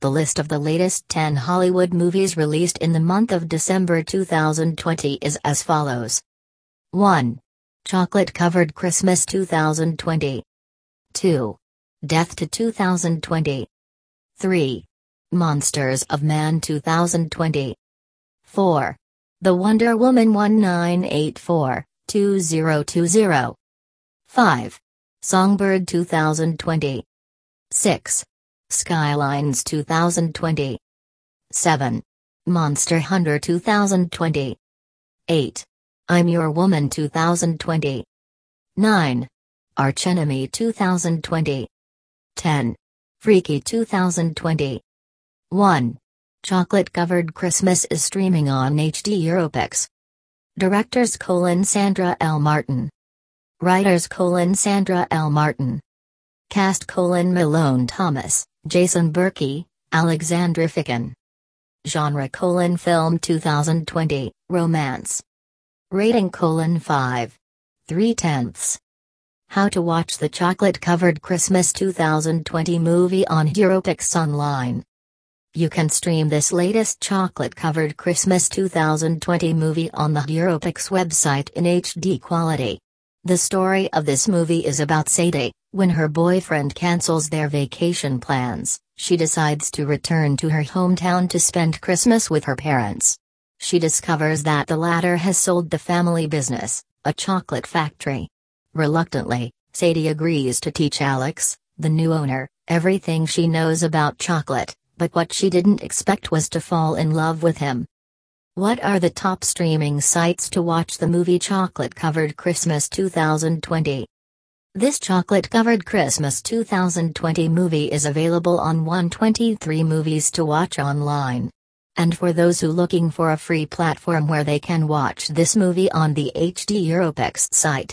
The list of the latest 10 Hollywood movies released in the month of December 2020 is as follows 1. Chocolate Covered Christmas 2020. 2. Death to 2020. 3. Monsters of Man 2020. 4. The Wonder Woman 1984 2020. 5. Songbird 2020. 6. Skylines 2020. 7. Monster Hunter 2020. 8. I'm Your Woman 2020. 9. Archenemy 2020. 10. Freaky 2020. 1. Chocolate Covered Christmas is streaming on HD Europix. Directors colon Sandra L. Martin. Writers colon Sandra L. Martin. Cast colon Malone Thomas, Jason Burkey, Alexandra Ficken. Genre colon film 2020, romance. Rating colon 5. 3 tenths. How to watch the chocolate covered Christmas 2020 movie on Europix Online. You can stream this latest chocolate covered Christmas 2020 movie on the Europix website in HD quality. The story of this movie is about Sadie. When her boyfriend cancels their vacation plans, she decides to return to her hometown to spend Christmas with her parents. She discovers that the latter has sold the family business, a chocolate factory. Reluctantly, Sadie agrees to teach Alex, the new owner, everything she knows about chocolate, but what she didn't expect was to fall in love with him. What are the top streaming sites to watch the movie Chocolate Covered Christmas 2020? This chocolate covered Christmas 2020 movie is available on 123 Movies to watch online. And for those who looking for a free platform where they can watch this movie on the HD Europix site.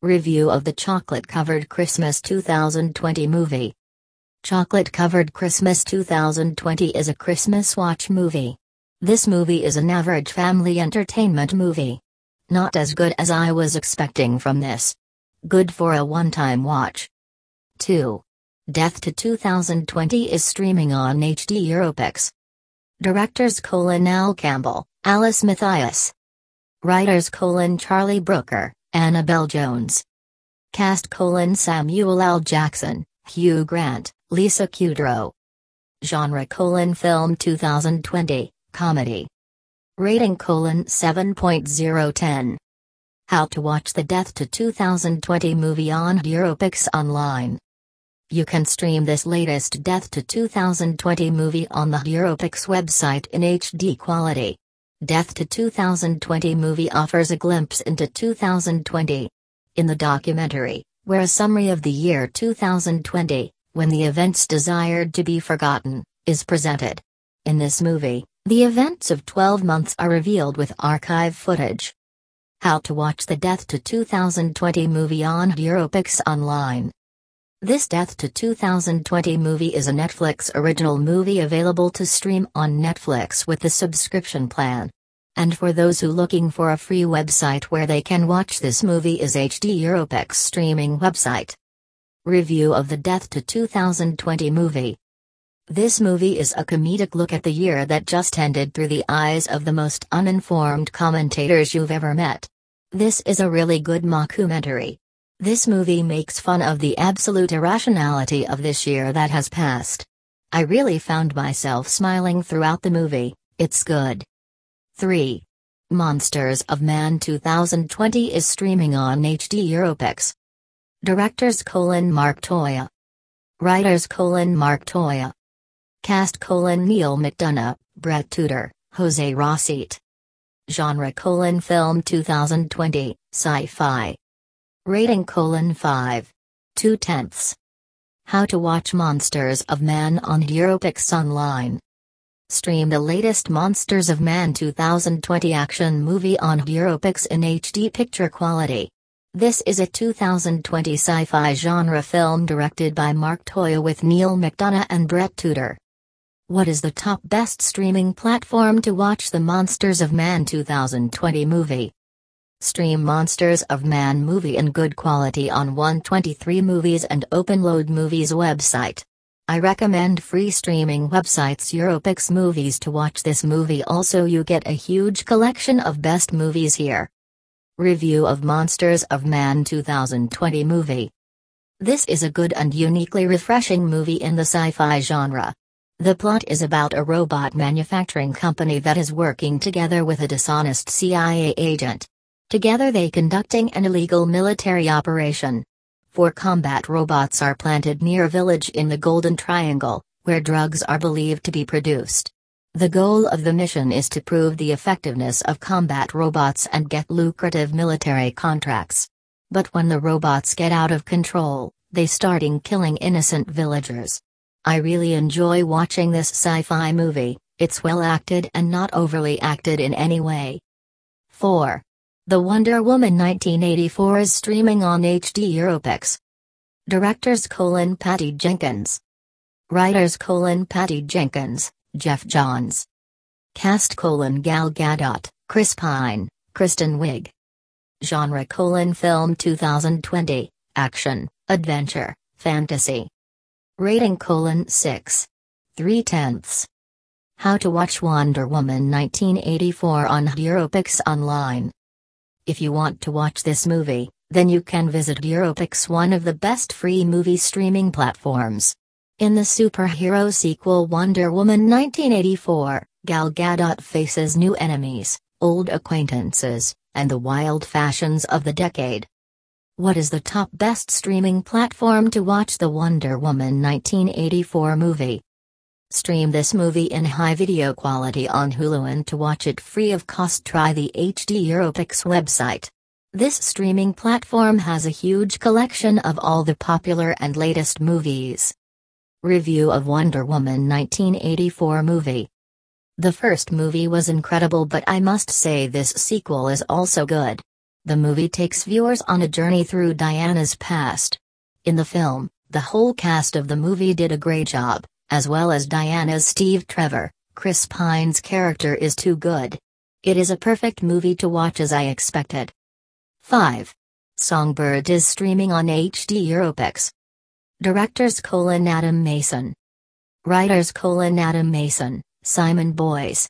Review of the chocolate covered Christmas 2020 movie. Chocolate Covered Christmas 2020 is a Christmas watch movie. This movie is an average family entertainment movie. Not as good as I was expecting from this. Good for a one time watch. 2. Death to 2020 is streaming on HD Europix. Directors colon Al Campbell, Alice Mathias. Writers colon Charlie Brooker, Annabel Jones. Cast colon Samuel L. Jackson, Hugh Grant, Lisa Kudrow. Genre colon film 2020, comedy. Rating colon 7.010. How to watch the Death to 2020 movie on Europix Online. You can stream this latest Death to 2020 movie on the Europix website in HD quality. Death to 2020 movie offers a glimpse into 2020. In the documentary, where a summary of the year 2020, when the events desired to be forgotten, is presented. In this movie, the events of 12 months are revealed with archive footage. How to watch the Death to 2020 movie on Europix Online. This Death to 2020 movie is a Netflix original movie available to stream on Netflix with the subscription plan. And for those who looking for a free website where they can watch this movie is HD Europix streaming website. Review of the Death to 2020 movie. This movie is a comedic look at the year that just ended through the eyes of the most uninformed commentators you've ever met. This is a really good mockumentary. This movie makes fun of the absolute irrationality of this year that has passed. I really found myself smiling throughout the movie, it's good. 3. Monsters of Man 2020 is streaming on HD Europix. Directors colon Mark Toia. Writers colon Mark Toia. Cast colon Neal McDonough, Brett Tudor, Jose Rosete. Genre colon film 2020, sci-fi. Rating colon 5. 2 tenths. How to watch Monsters of Man on Europix Online. Stream the latest Monsters of Man 2020 action movie on Europix in HD picture quality. This is a 2020 sci-fi genre film directed by Mark Toia with Neal McDonough and Brett Tudor. What is the top best streaming platform to watch the Monsters of Man 2020 movie? Stream Monsters of Man movie in good quality on 123 Movies and OpenLoad Movies website. I recommend free streaming websites Europix Movies to watch this movie also you get a huge collection of best movies here. Review of Monsters of Man 2020 movie. This is a good and uniquely refreshing movie in the sci-fi genre. The plot is about a robot manufacturing company that is working together with a dishonest CIA agent. Together they conducting an illegal military operation. Four combat robots are planted near a village in the Golden Triangle, where drugs are believed to be produced. The goal of the mission is to prove the effectiveness of combat robots and get lucrative military contracts. But when the robots get out of control, they starting killing innocent villagers. I really enjoy watching this sci-fi movie, it's well acted and not overly acted in any way. 4. The Wonder Woman 1984 is streaming on HD Europix. Directors colon Patty Jenkins. Writers colon Patty Jenkins, Geoff Johns. Cast colon Gal Gadot, Chris Pine, Kristen Wiig. Genre colon Film 2020, Action, Adventure, Fantasy. Rating colon 6. 3 tenths. How to watch Wonder Woman 1984 on Europix Online. If you want to watch this movie, then you can visit Europix, one of the best free movie streaming platforms. In the superhero sequel Wonder Woman 1984, Gal Gadot faces new enemies, old acquaintances, and the wild fashions of the decade. What is the top best streaming platform to watch the Wonder Woman 1984 movie? Stream this movie in high video quality on Hulu and to watch it free of cost try the HD Europix website. This streaming platform has a huge collection of all the popular and latest movies. Review of Wonder Woman 1984 movie. The first movie was incredible but I must say this sequel is also good. The movie takes viewers on a journey through Diana's past. In the film, the whole cast of the movie did a great job as well as Diana's Steve Trevor, Chris Pine's character is too good. It is a perfect movie to watch as I expected. 5. Songbird is streaming on HD Europix. Directors colon Adam Mason. Writers colon Adam Mason, Simon Boyes.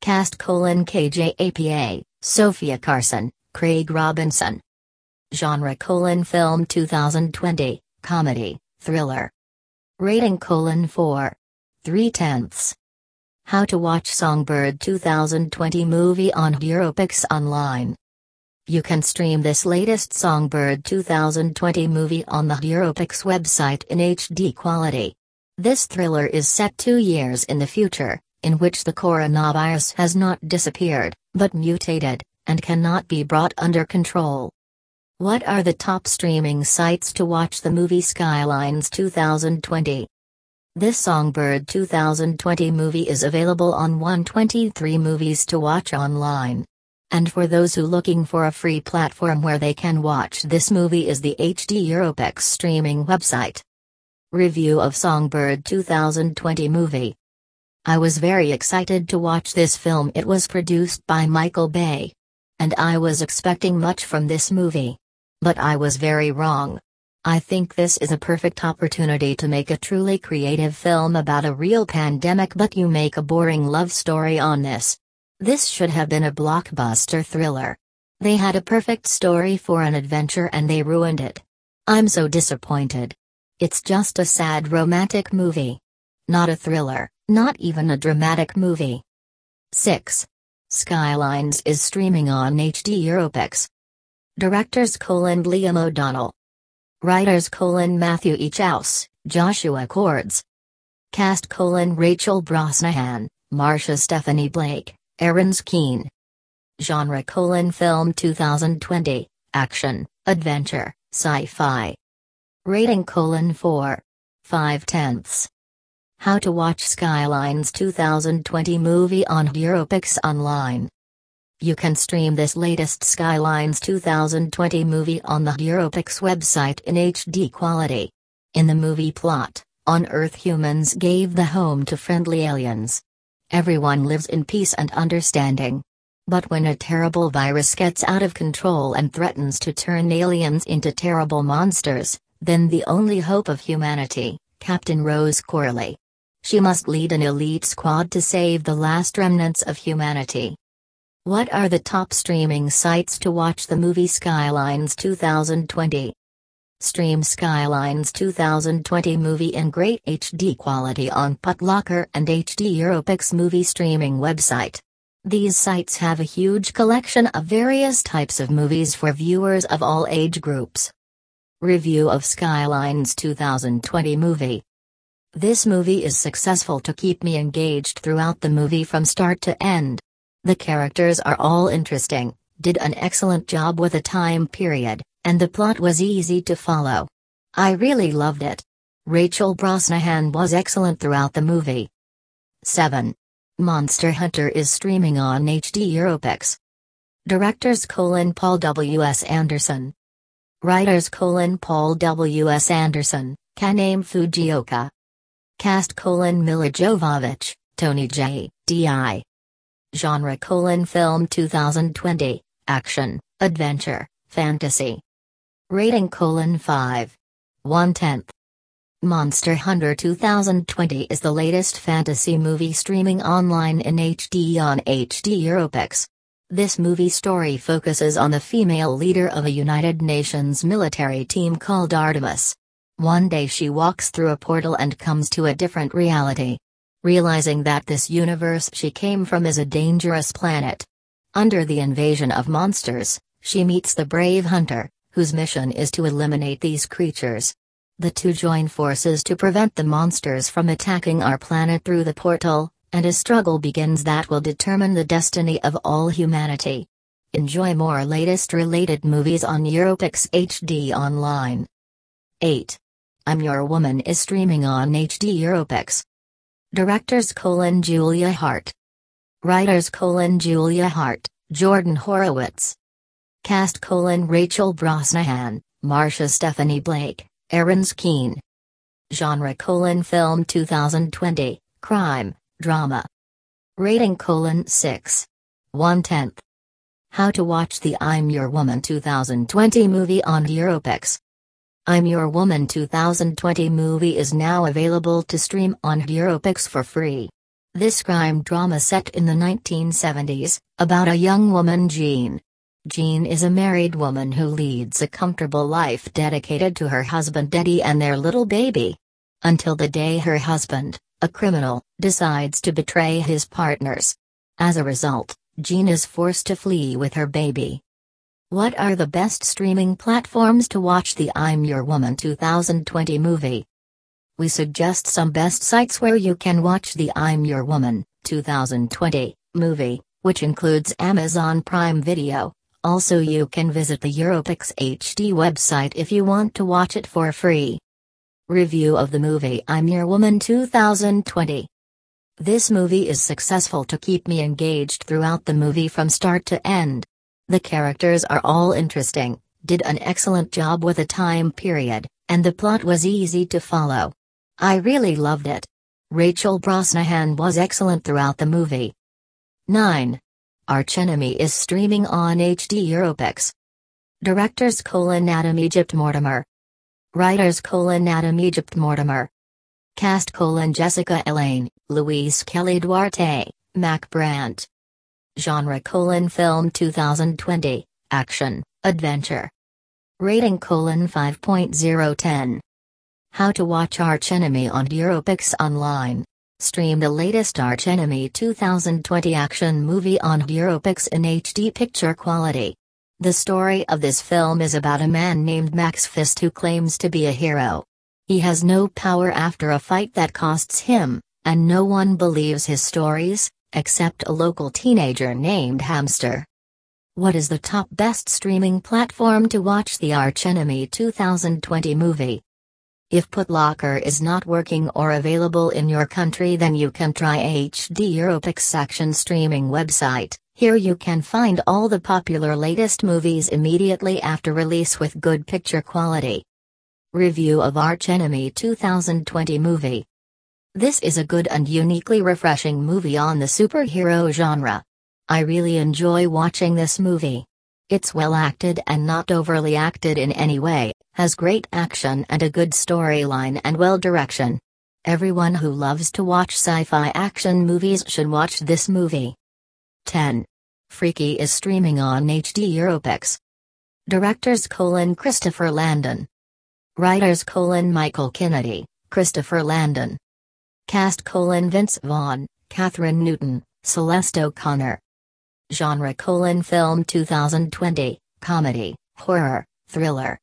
Cast colon KJAPA, Sofia Carson, Craig Robinson. Genre colon Film 2020, Comedy, Thriller. Rating colon 4. 3 tenths. How to watch Songbird 2020 movie on Europix Online. You can stream this latest Songbird 2020 movie on the Europix website in HD quality. This thriller is set two years in the future, in which the coronavirus has not disappeared, but mutated, and cannot be brought under control. What are the top streaming sites to watch the movie Skylines 2020? This Songbird 2020 movie is available on 123 Movies to watch online. And for those who looking for a free platform where they can watch this movie is the HD Europix streaming website. Review of Songbird 2020 movie. I was very excited to watch this film. It was produced by Michael Bay. And I was expecting much from this movie. But I was very wrong. I think this is a perfect opportunity to make a truly creative film about a real pandemic, but you make a boring love story on this. This should have been a blockbuster thriller. They had a perfect story for an adventure and they ruined it. I'm so disappointed. It's just a sad romantic movie. Not a thriller, not even a dramatic movie. 6. Skylines is streaming on HD Europix. Directors colon Liam O'Donnell. Writers colon Matthew Echaus, Joshua Cords. Cast colon Rachel Brosnahan, Marsha Stephanie Blake, Arinzé Kene. Genre colon Film 2020, Action, Adventure, Sci-Fi. Rating colon 4. 5 tenths. How to watch Skylines 2020 movie on Europix Online. You can stream this latest Skylines 2020 movie on the Europix website in HD quality. In the movie plot, on Earth humans gave the home to friendly aliens. Everyone lives in peace and understanding. But when a terrible virus gets out of control and threatens to turn aliens into terrible monsters, then the only hope of humanity, Captain Rose Corley. She must lead an elite squad to save the last remnants of humanity. What are the top streaming sites to watch the movie Skylines 2020? Stream Skylines 2020 movie in great HD quality on Putlocker and HD Europix movie streaming website. These sites have a huge collection of various types of movies for viewers of all age groups. Review of Skylines 2020 movie. This movie is successful to keep me engaged throughout the movie from start to end. The characters are all interesting, did an excellent job with a time period, and the plot was easy to follow. I really loved it. Rachel Brosnahan was excellent throughout the movie. 7. Monster Hunter is streaming on HD Europix. Directors colon Paul W. S. Anderson. Writers colon Paul W. S. Anderson, Kaname Fujioka. Cast colon Milla Jovovich, Tony Jaa. T.I. Genre colon film 2020, action, adventure, fantasy. Rating colon 5. 1 tenth. Monster Hunter 2020 is the latest fantasy movie streaming online in HD on HD Europix. This movie story focuses on the female leader of a United Nations military team called Artemis. One day she walks through a portal and comes to a different reality. Realizing that this universe she came from is a dangerous planet. Under the invasion of monsters, she meets the brave hunter, whose mission is to eliminate these creatures. The two join forces to prevent the monsters from attacking our planet through the portal, and a struggle begins that will determine the destiny of all humanity. Enjoy more latest related movies on Europix HD Online. 8. I'm Your Woman is streaming on HD Europix. Directors colon Julia Hart. Writers colon Julia Hart, Jordan Horowitz. Cast colon Rachel Brosnahan, Marsha Stephanie Blake, Arinzé Kene. Genre colon film 2020, crime, drama. Rating colon 6. 1 tenth. How to watch the I'm Your Woman 2020 movie on Europix. I'm Your Woman 2020 movie is now available to stream on Europix for free. This crime drama set in the 1970s, about a young woman Jean. Jean is a married woman who leads a comfortable life dedicated to her husband Eddie and their little baby. Until the day her husband, a criminal, decides to betray his partners. As a result, Jean is forced to flee with her baby. What are the best streaming platforms to watch the I'm Your Woman 2020 movie? We suggest some best sites where you can watch the I'm Your Woman 2020 movie, which includes Amazon Prime Video. Also, you can visit the Europix HD website if you want to watch it for free. Review of the movie I'm Your Woman 2020. This movie is successful to keep me engaged throughout the movie from start to end. The characters are all interesting, did an excellent job with a time period, and the plot was easy to follow. I really loved it. Rachel Brosnahan was excellent throughout the movie. 9. Archenemy is streaming on HD Europix. Directors colon Adam Egypt Mortimer. Writers colon Adam Egypt Mortimer. Cast colon Jessica Elaine, Louise Kelly Duarte, Mac Brandt. Genre colon film 2020, action, adventure. Rating colon 5.010. How to watch Arch Enemy on Europix Online. Stream the latest Arch Enemy 2020 action movie on Europix in HD picture quality. The story of this film is about a man named Max Fist who claims to be a hero. He has no power after a fight that costs him, and no one believes his stories, except a local teenager named Hamster. What is the top best streaming platform to watch the Archenemy 2020 movie? If Putlocker is not working or available in your country then you can try HD Europix action streaming website. Here you can find all the popular latest movies immediately after release with good picture quality. Review of Archenemy 2020 movie. This is a good and uniquely refreshing movie on the superhero genre. I really enjoy watching this movie. It's well acted and not overly acted in any way, Has great action and a good storyline and well direction. Everyone who loves to watch sci fi action movies should watch this movie. 10. Freaky is streaming on HD Europix. Directors colon Christopher Landon. Writers colon Michael Kennedy, Christopher Landon. Cast colon Vince Vaughn, Kathryn Newton, Celeste O'Connor. Genre colon film 2020, comedy, horror, thriller.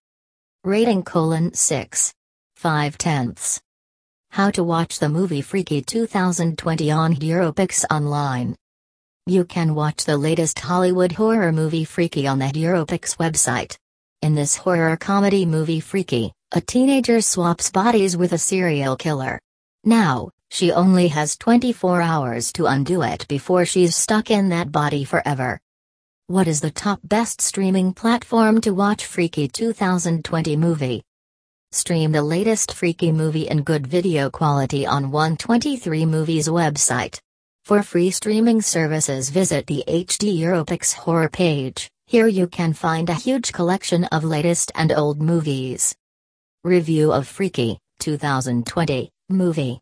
Rating colon 6. 5 tenths. How to watch the movie Freaky 2020 on Europix Online. You can watch the latest Hollywood horror movie Freaky on the Europix website. In this horror comedy movie Freaky, a teenager swaps bodies with a serial killer. Now, she only has 24 hours to undo it before she's stuck in that body forever. What is the top best streaming platform to watch Freaky 2020 movie? Stream the latest Freaky movie in good video quality on 123 Movies website. For free streaming services visit the HD Europix horror page, here you can find a huge collection of latest and old movies. Review of Freaky, 2020, movie.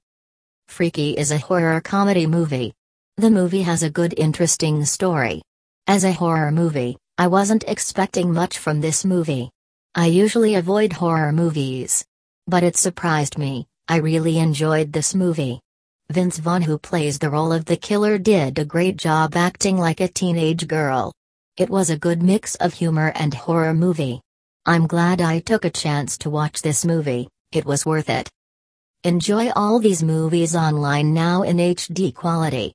Freaky is a horror comedy movie. The movie has a good interesting story. As a horror movie, I wasn't expecting much from this movie. I usually avoid horror movies. But it surprised me, I really enjoyed this movie. Vince Vaughn who plays the role of the killer did a great job acting like a teenage girl. It was a good mix of humor and horror movie. I'm glad I took a chance to watch this movie, it was worth it. Enjoy all these movies online now in HD quality.